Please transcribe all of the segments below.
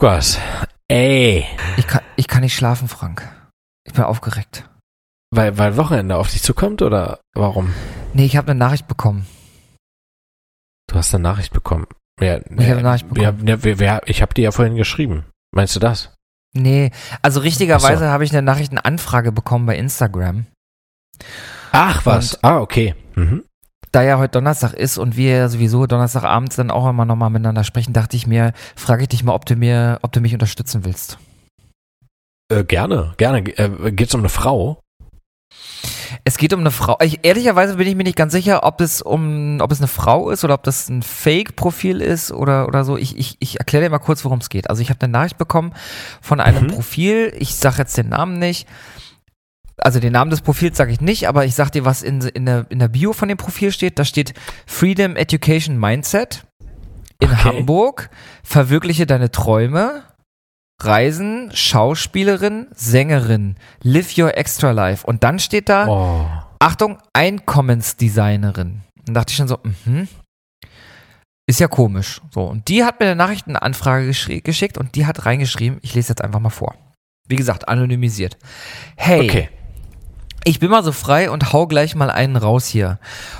Lukas. Ey. ich kann, ich kann nicht schlafen, Frank. Ich bin aufgeregt. Weil, weil Wochenende auf dich zukommt oder warum? Nee, ich habe eine Nachricht bekommen. Du hast eine Nachricht bekommen. Ja, Ich habe eine Nachricht ja, bekommen. ja, wer, wer, ich habe dir ja vorhin geschrieben. Meinst du das? Nee, also richtigerweise Ach habe ich eine Nachrichtenanfrage bekommen bei Instagram. Ach was. ah, okay. Mhm. Da ja heute Donnerstag ist und wir sowieso Donnerstagabends dann auch immer nochmal miteinander sprechen, dachte ich mir, frage ich dich mal, ob du mir, ob du mich unterstützen willst. Äh, gerne, gerne. Äh, geht's um eine Frau? Es geht um eine Frau. Ich, ehrlicherweise bin ich mir nicht ganz sicher, ob es um, ob es eine Frau ist oder ob das ein Fake-Profil ist oder, oder so. Ich, ich, ich erkläre dir mal kurz, worum es geht. Also ich habe eine Nachricht bekommen von einem Mhm. Profil. Ich sage jetzt den Namen nicht. Also den Namen des Profils sage ich nicht, aber ich sag dir, was in, in, der, in der Bio von dem Profil steht. Da steht Freedom Education Mindset in Okay. Hamburg. Verwirkliche deine Träume. Reisen, Schauspielerin, Sängerin, live your extra life. Und dann steht da, Oh. Achtung, Einkommensdesignerin. Dann dachte ich schon so, mhm. Ist ja komisch. So, und die hat mir eine Nachrichtenanfrage geschickt und die hat reingeschrieben, ich lese jetzt einfach mal vor. Wie gesagt, anonymisiert. Hey, Okay. Ich bin mal so frei und hau gleich mal einen raus hier.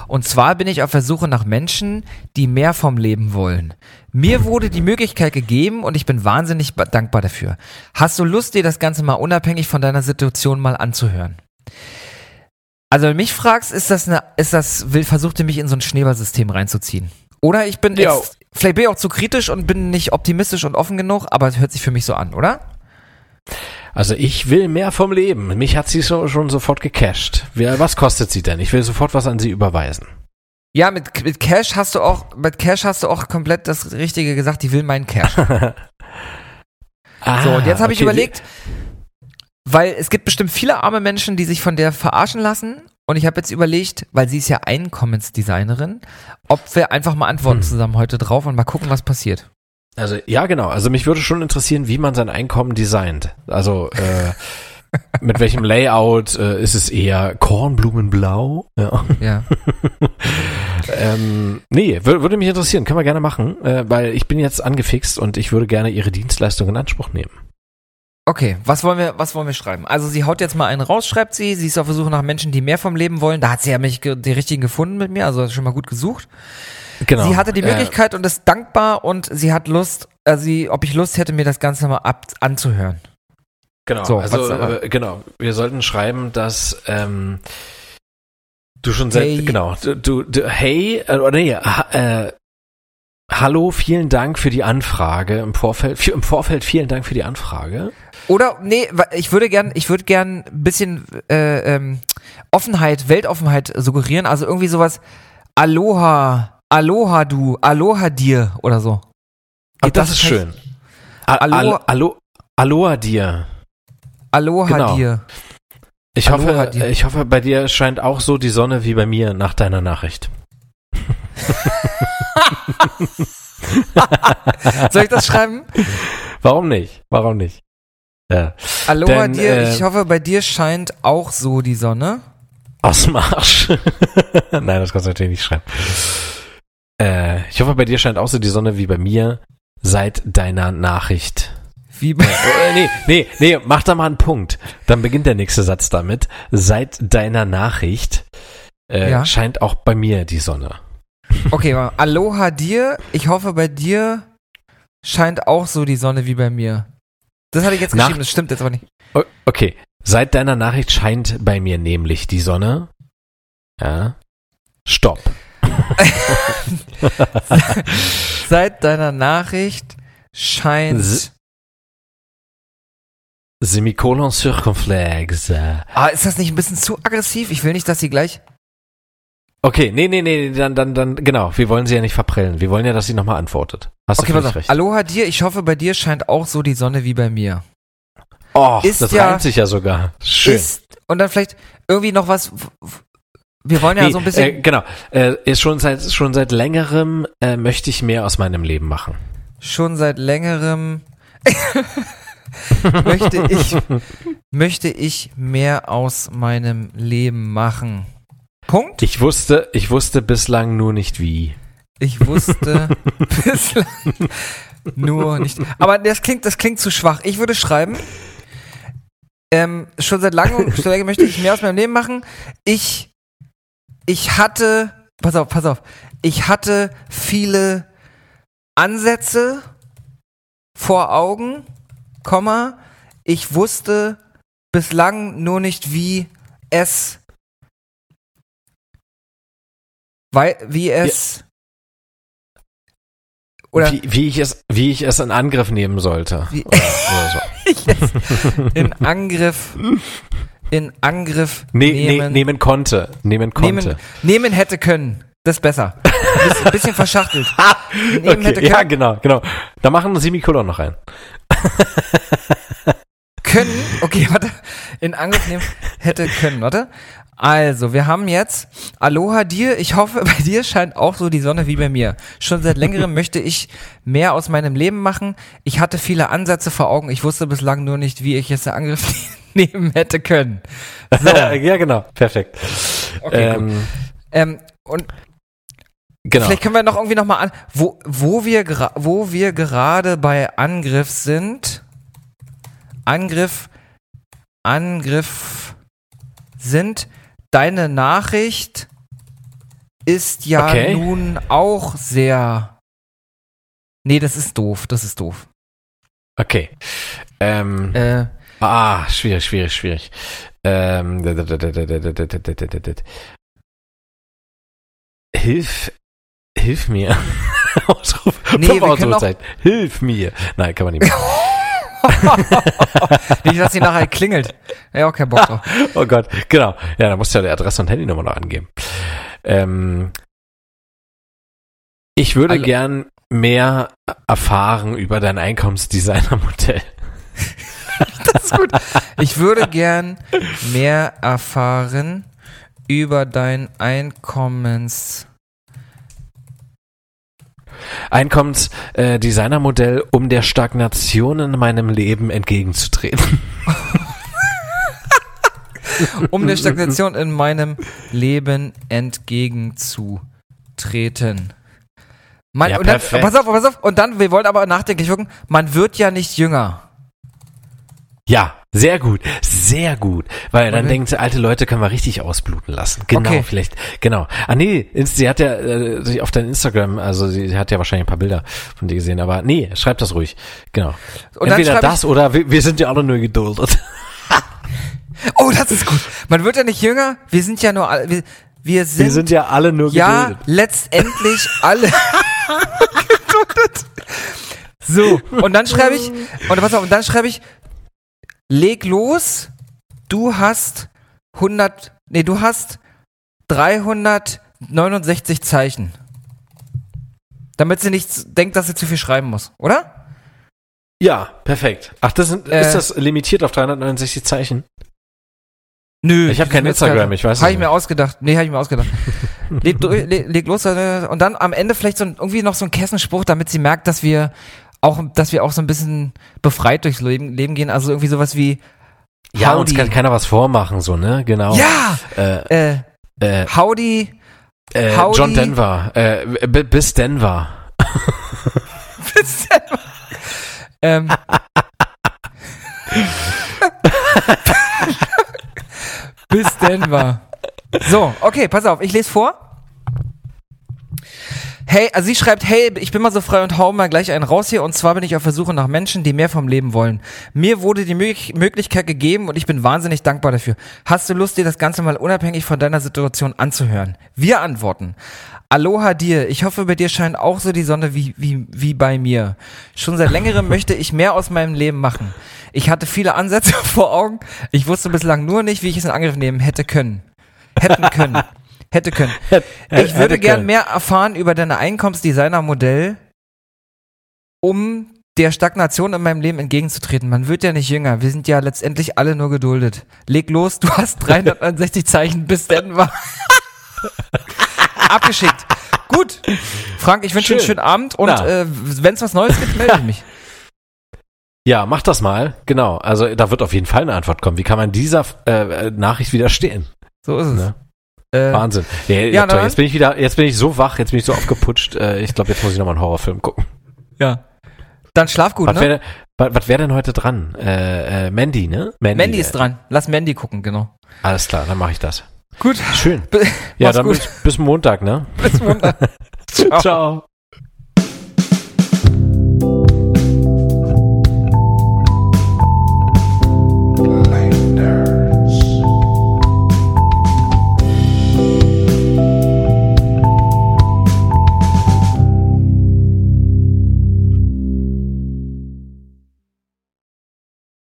Und zwar bin ich auf der Suche nach Menschen, die mehr vom Leben wollen. Mir wurde die Möglichkeit gegeben und ich bin wahnsinnig ba- dankbar dafür. Hast du Lust, dir das Ganze mal unabhängig von deiner Situation mal anzuhören? Also, wenn du mich fragst, ist das eine, ist das, will, versuchte mich in so ein Schneeballsystem reinzuziehen. Oder ich bin jetzt, vielleicht bin ich auch zu kritisch und bin nicht optimistisch und offen genug, aber es hört sich für mich so an, oder? Also ich will mehr vom Leben. Mich hat sie so, schon sofort gecasht. Was kostet sie denn? Ich will sofort was an sie überweisen. Ja, mit, mit Cash hast du auch, mit Cash hast du auch komplett das Richtige gesagt, die will meinen Cash. Ah, So, und jetzt habe ich okay. überlegt, weil es gibt bestimmt viele arme Menschen, die sich von der verarschen lassen. Und ich habe jetzt überlegt, weil sie ist ja Einkommensdesignerin, ob wir einfach mal antworten Hm. zusammen heute drauf und mal gucken, was passiert. Also ja, genau. Also mich würde schon interessieren, wie man sein Einkommen designt. Also äh, mit welchem Layout äh, ist es eher Kornblumenblau? Ja. Ja. ähm, nee, wür würde mich interessieren. Können wir gerne machen, äh, weil ich bin jetzt angefixt und ich würde gerne ihre Dienstleistung in Anspruch nehmen. Okay, was wollen wir, was wollen wir schreiben? Also sie haut jetzt mal einen raus, schreibt sie. Sie ist auf der Suche nach Menschen, die mehr vom Leben wollen. Da hat sie ja mich die richtigen gefunden mit mir, also hat schon mal gut gesucht. Genau. Sie hatte die Äh, Möglichkeit und ist dankbar und sie hat Lust, äh, sie, ob ich Lust hätte, mir das Ganze mal ab, anzuhören. Genau, So, also äh, genau. Wir sollten schreiben, dass ähm, du schon seit Hey. genau du, du, du hey äh, oder nee, ha, äh, hallo, vielen Dank für die Anfrage im Vorfeld. Im Vorfeld vielen Dank für die Anfrage. Oder, nee, ich würde gern, ich würde gern ein bisschen äh, ähm, Offenheit, Weltoffenheit suggerieren. Also irgendwie sowas, Aloha, Aloha du, Aloha dir oder so. Ach, Geht das ist ich- schön. A Aloha- Alo Alo Aloha dir. Aloha Genau. dir. Ich Aloha hoffe, dir. ich hoffe, bei dir scheint auch so die Sonne wie bei mir nach deiner Nachricht. Soll ich das schreiben? Warum nicht? Warum nicht? Ja. Aloha Denn, dir, äh, ich hoffe, bei dir scheint auch so die Sonne. Aus dem Arsch. Nein, das kannst du natürlich nicht schreiben. Äh, ich hoffe, bei dir scheint auch so die Sonne wie bei mir seit deiner Nachricht. Wie bei, äh, nee, nee, nee, mach da mal einen Punkt. Dann beginnt der nächste Satz damit. Seit deiner Nachricht äh, Ja. scheint auch bei mir die Sonne. okay, Aloha dir, ich hoffe, bei dir scheint auch so die Sonne wie bei mir. Das hatte ich jetzt Nach- geschrieben, das stimmt jetzt aber nicht. Okay, seit deiner Nachricht scheint bei mir nämlich die Sonne. Ja. Stopp. Seit deiner Nachricht scheint. S- Semikolon circonflex. Ah, ist das nicht ein bisschen zu aggressiv? Ich will nicht, dass sie gleich. Okay, nee, nee, nee, dann, dann, dann, genau. Wir wollen sie ja nicht verprellen. Wir wollen ja, dass sie nochmal antwortet. Hast Okay, du pass recht. Aloha dir, ich hoffe, bei dir scheint auch so die Sonne wie bei mir. Oh, Ist das ja- reimt sich ja sogar. Schön. Ist, und dann vielleicht irgendwie noch was. Wir wollen ja Nee, so ein bisschen. Äh, genau. Äh, ist schon seit schon seit längerem äh, möchte ich mehr aus meinem Leben machen. schon seit längerem möchte ich möchte ich mehr aus meinem Leben machen. Punkt. Ich wusste, ich wusste bislang nur nicht wie. Ich wusste bislang nur nicht. Aber das klingt, das klingt zu schwach. Ich würde schreiben, ähm, schon seit langem, schon lange möchte ich mehr aus meinem Leben machen. Ich, ich hatte, pass auf, pass auf, ich hatte viele Ansätze vor Augen, Komma, ich wusste bislang nur nicht, wie es, wie es, oder wie, wie, ich es, wie ich es in Angriff nehmen sollte. Wie- Oder, oder so. in Angriff, in Angriff Nee, nee, nehmen, nehmen konnte. Nehmen konnte. nehmen, nehmen hätte können. Das ist besser. Ein bisschen, ein bisschen verschachtelt. Nehmen hätte Okay, ja, können, genau, genau. Da machen wir Semikolon noch rein. können. Okay, warte. In Angriff nehmen hätte können. Warte. Also, wir haben jetzt Aloha dir. Ich hoffe, bei dir scheint auch so die Sonne wie bei mir. Schon seit längerem möchte ich mehr aus meinem Leben machen. Ich hatte viele Ansätze vor Augen. Ich wusste bislang nur nicht, wie ich es in Angriff nehmen hätte können. So, ja, genau. Perfekt. okay, gut. ähm, Ähm, und genau. Vielleicht können wir noch irgendwie noch mal an, wo, wo wir wo wir gerade bei Angriff sind. Angriff, Angriff sind. Deine Nachricht ist ja Okay. nun auch sehr. Nee, das ist doof. Das ist doof. Okay. Ähm, Äh, ah, schwierig, schwierig, schwierig. Ähm, hilf, hilf mir. Ausruf, Nee. Hilf mir. Nein, kann man nicht machen. nicht, dass sie nachher klingelt. Ja, auch keinen Bock drauf. Oh Gott, genau. Ja, da musst du ja die Adresse und Handynummer noch angeben. Ähm, ich würde Alle- gern mehr erfahren über dein Einkommensdesigner-Modell. Das ist gut. Ich würde gern mehr erfahren über dein Einkommens. Einkommensdesigner-Modell, um der Stagnation in meinem Leben entgegenzutreten. um der Stagnation in meinem Leben entgegenzutreten. Man, Ja, und dann, pass auf, pass auf. Und dann, wir wollen aber nachdenklich wirken, man wird ja nicht jünger. Ja, sehr gut, sehr gut. Weil dann Okay. denkt, alte Leute können wir richtig ausbluten lassen. Genau, Okay. vielleicht, genau. Ah nee, sie hat ja äh, sich auf dein Instagram, also sie hat ja wahrscheinlich ein paar Bilder von dir gesehen, aber nee, schreib das ruhig. Genau. Und Entweder das oder wir, wir sind ja alle nur geduldet. Oh, das ist gut. Man wird ja nicht jünger. Wir sind ja nur, alle- wir, wir sind, Wir sind ja alle nur ja geduldet. letztendlich alle geduldet. So, und dann schreibe ich, und pass auf, und dann schreibe ich, leg los, du hast 100, nee, du hast 369 Zeichen. Damit sie nicht denkt, dass sie zu viel schreiben muss, oder? Ja, perfekt. Ach, das sind, Äh. ist das limitiert auf 369 Zeichen? Nö. Ich hab kein Instagram, ich weiß es Habe ich nicht. mir ausgedacht. Nee, habe ich mir ausgedacht. leg, leg, leg los äh, und dann am Ende vielleicht so ein, irgendwie noch so ein Kessenspruch, damit sie merkt, dass wir auch, dass wir auch so ein bisschen befreit durchs Leben, Leben gehen. Also irgendwie sowas wie Ja, Howdy. uns kann keiner was vormachen, so, ne? Genau. Ja! Äh, Äh, äh, Howdy. äh, Howdy. John Denver. Äh, b- bis Denver. ähm, Bis Denver. So, okay, pass auf, ich lese vor. Hey, also sie schreibt, hey, ich bin mal so frei und hau mal gleich einen raus hier. Und zwar bin ich auf der Suche nach Menschen, die mehr vom Leben wollen. Mir wurde die Möglich Möglichkeit gegeben und ich bin wahnsinnig dankbar dafür. Hast du Lust, dir das Ganze mal unabhängig von deiner Situation anzuhören? Wir antworten. Aloha dir. Ich hoffe, bei dir scheint auch so die Sonne wie, wie, wie bei mir. Schon seit längerem möchte ich mehr aus meinem Leben machen. Ich hatte viele Ansätze vor Augen. Ich wusste bislang nur nicht, wie ich es in Angriff nehmen hätte können. Hätten können. Hätte können. Ich würde gern können. mehr erfahren über dein Einkommensdesigner-Modell, um der Stagnation in meinem Leben entgegenzutreten. Man wird ja nicht jünger. Wir sind ja letztendlich alle nur geduldet. Leg los, du hast 369 Zeichen bis Denver. Abgeschickt. Gut. Frank, ich wünsche dir einen Schön. schönen Abend und äh, wenn es was Neues gibt, melde ich mich. Ja, mach das mal. Genau. Also da wird auf jeden Fall eine Antwort kommen. Wie kann man dieser äh, äh, Nachricht widerstehen? So ist es. Ne? Äh, Wahnsinn. Ja, Ja, toll. jetzt bin ich wieder, jetzt bin ich so wach, jetzt bin ich so aufgeputscht. Äh, ich glaube, jetzt muss ich nochmal einen Horrorfilm gucken. ja. Dann schlaf gut, Was ne? wäre was, was wär denn heute dran? Äh, äh, Mandy, ne? Mandy ist äh, dran. Lass Mandy gucken, genau. Alles klar, dann mache ich das. Gut. Schön. B- Ja, dann bis, bis Montag, ne? Bis Montag. Ciao. Ciao.